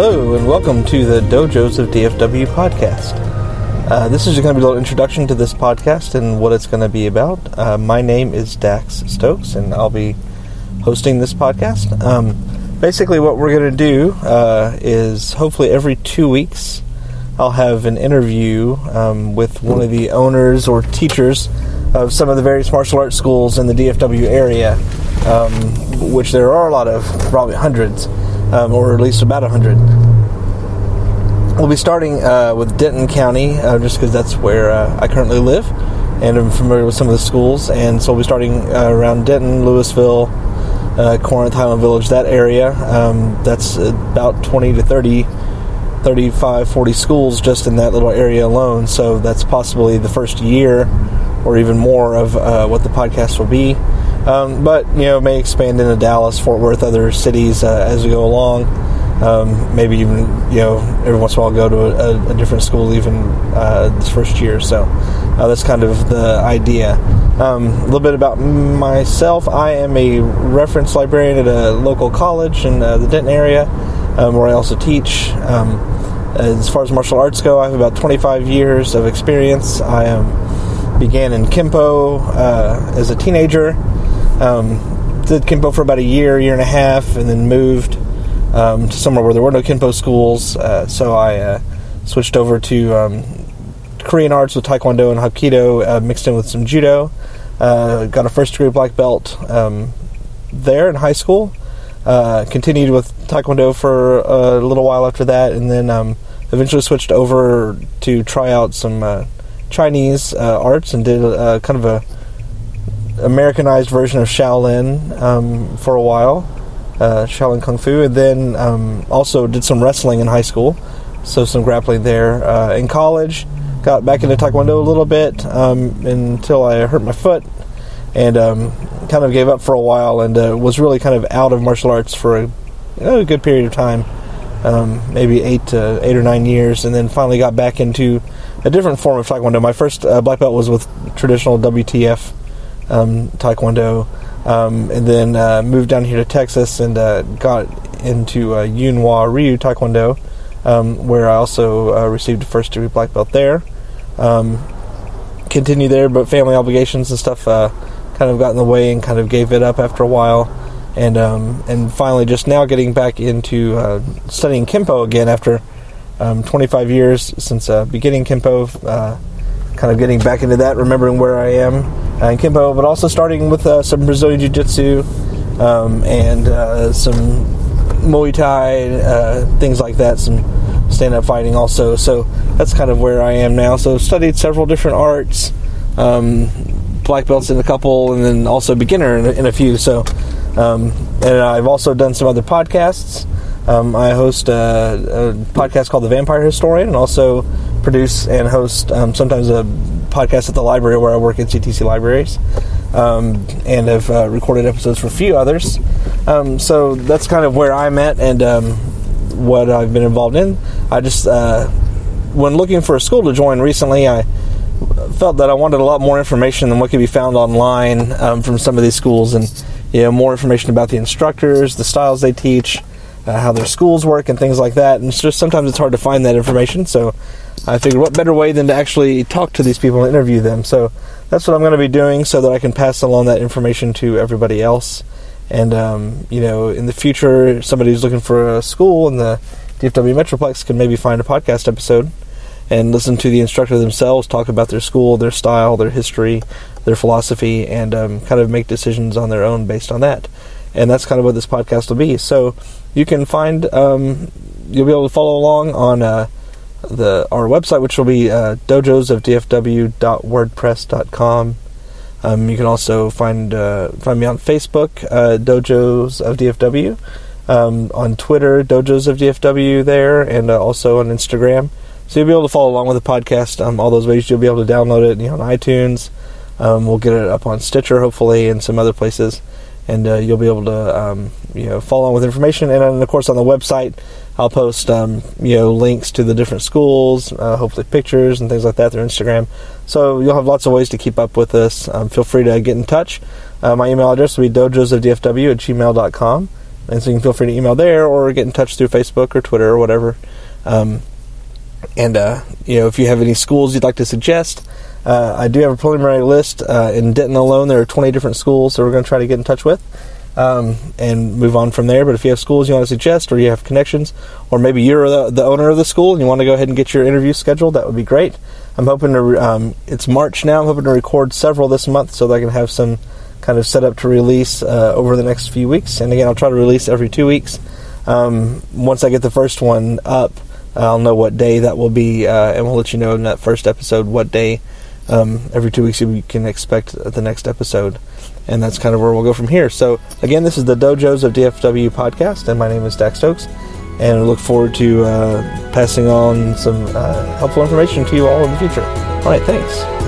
Hello, and welcome to the Dojos of DFW podcast. Uh, this is going to be a little introduction to this podcast and what it's going to be about. Uh, my name is Dax Stokes, and I'll be hosting this podcast. Um, basically, what we're going to do uh, is hopefully every two weeks, I'll have an interview um, with one of the owners or teachers of some of the various martial arts schools in the DFW area, um, which there are a lot of, probably hundreds, um, or at least about a hundred. We'll be starting uh, with Denton County, uh, just because that's where uh, I currently live, and I'm familiar with some of the schools. And so we'll be starting uh, around Denton, Lewisville, uh, Corinth, Highland Village, that area. Um, that's about 20 to 30, 35, 40 schools just in that little area alone. So that's possibly the first year or even more of uh, what the podcast will be. Um, but you know, may expand into Dallas, Fort Worth, other cities as we go along. Um, maybe even you know every once in a while go to a, a different school even uh, this first year. So uh, that's kind of the idea. Um, a little bit about myself. I am a reference librarian at a local college in uh, the Denton area, um, where I also teach. Um, as far as martial arts go, I have about 25 years of experience. I um, began in Kempo uh, as a teenager. Um, did Kempo for about a year, year and a half, and then moved um, to somewhere where there were no Kenpo schools. Uh, so I uh, switched over to um, Korean arts with Taekwondo and Hapkido uh, mixed in with some Judo. Uh, got a first degree black belt um, there in high school. Uh, continued with Taekwondo for a little while after that, and then um, eventually switched over to try out some uh, Chinese arts and did kind of a Americanized version of Shaolin um, for a while uh, Shaolin Kung Fu, and then um, also did some wrestling in high school, so some grappling there. Uh, in college, got back into Taekwondo a little bit um, until I hurt my foot, and um, kind of gave up for a while, and uh, was really kind of out of martial arts for a, a good period of time, um, maybe eight to eight or nine years, and then finally got back into a different form of Taekwondo. My first uh, black belt was with traditional WTF um, Taekwondo. Um, and then uh, moved down here to Texas and uh, got into uh, Yunhua Ryu Taekwondo, um, where I also uh, received a first degree black belt there. Um, continued there, but family obligations and stuff uh, kind of got in the way and kind of gave it up after a while. And um, and finally, just now getting back into uh, studying Kempo again after um, 25 years since beginning Kempo kind of getting back into that, remembering where I am uh, in Kempo, but also starting with uh, some Brazilian Jiu Jitsu um, and uh, some Muay Thai, uh, things like that, some stand up fighting also. So that's kind of where I am now. So studied several different arts, um, black belts in a couple, and then also beginner in a, in a few. So, um, and I've also done some other podcasts. Um, I host a, a, podcast called The Vampire Historian, and also produce and host um, sometimes a podcast at the library where I work at CTC Libraries, um, and have uh, recorded episodes for a few others. Um, so that's kind of where I'm at and um, what I've been involved in. I just, uh, when looking for a school to join recently, I felt that I wanted a lot more information than what could be found online um, from some of these schools, and you know more information about the instructors, the styles they teach uh, how their schools work and things like that. And it's just sometimes it's hard to find that information. So I figured, what better way than to actually talk to these people and interview them? So that's what I'm going to be doing, so that I can pass along that information to everybody else. And um, you know, in the future, somebody who's looking for a school in the DFW Metroplex can maybe find a podcast episode and listen to the instructor themselves talk about their school, their style, their history, their philosophy, and um, kind of make decisions on their own based on that. And that's kind of what this podcast will be. So you can find um, you'll be able to follow along on uh, the our website, which will be uh, dojosofdfw.wordpress.com. Um, you can also find uh, find me on Facebook, uh, Dojos of DFW, um, on Twitter, Dojos of DFW there, and uh, also on Instagram. So you'll be able to follow along with the podcast. Um, all those ways you'll be able to download it you know, on iTunes. Um, we'll get it up on Stitcher, hopefully, and some other places and uh, you'll be able to um, you know follow along with information. And then of course on the website, I'll post um, you know links to the different schools, uh, hopefully pictures and things like that. Through Instagram, so you'll have lots of ways to keep up with us. Um, feel free to get in touch. Uh, my email address will be dojosofdfw at gmail.com. and so you can feel free to email there or get in touch through Facebook or Twitter or whatever. Um, and uh, you know, if you have any schools you'd like to suggest, uh, I do have a preliminary list uh, in Denton alone. There are 20 different schools that we're going to try to get in touch with um, and move on from there. But if you have schools you want to suggest, or you have connections, or maybe you're the, the owner of the school and you want to go ahead and get your interview scheduled, that would be great. I'm hoping to. Um, it's March now. I'm hoping to record several this month so that I can have some kind of set up to release uh, over the next few weeks. And again, I'll try to release every two weeks. Um, once I get the first one up, I'll know what day that will be, uh, and we'll let you know in that first episode what day. Um, every two weeks you can expect the next episode, and that's kind of where we'll go from here. So again, this is the Dojos of DFW podcast, and my name is Dax Stokes, and I look forward to uh, passing on some uh, helpful information to you all in the future. All right, thanks.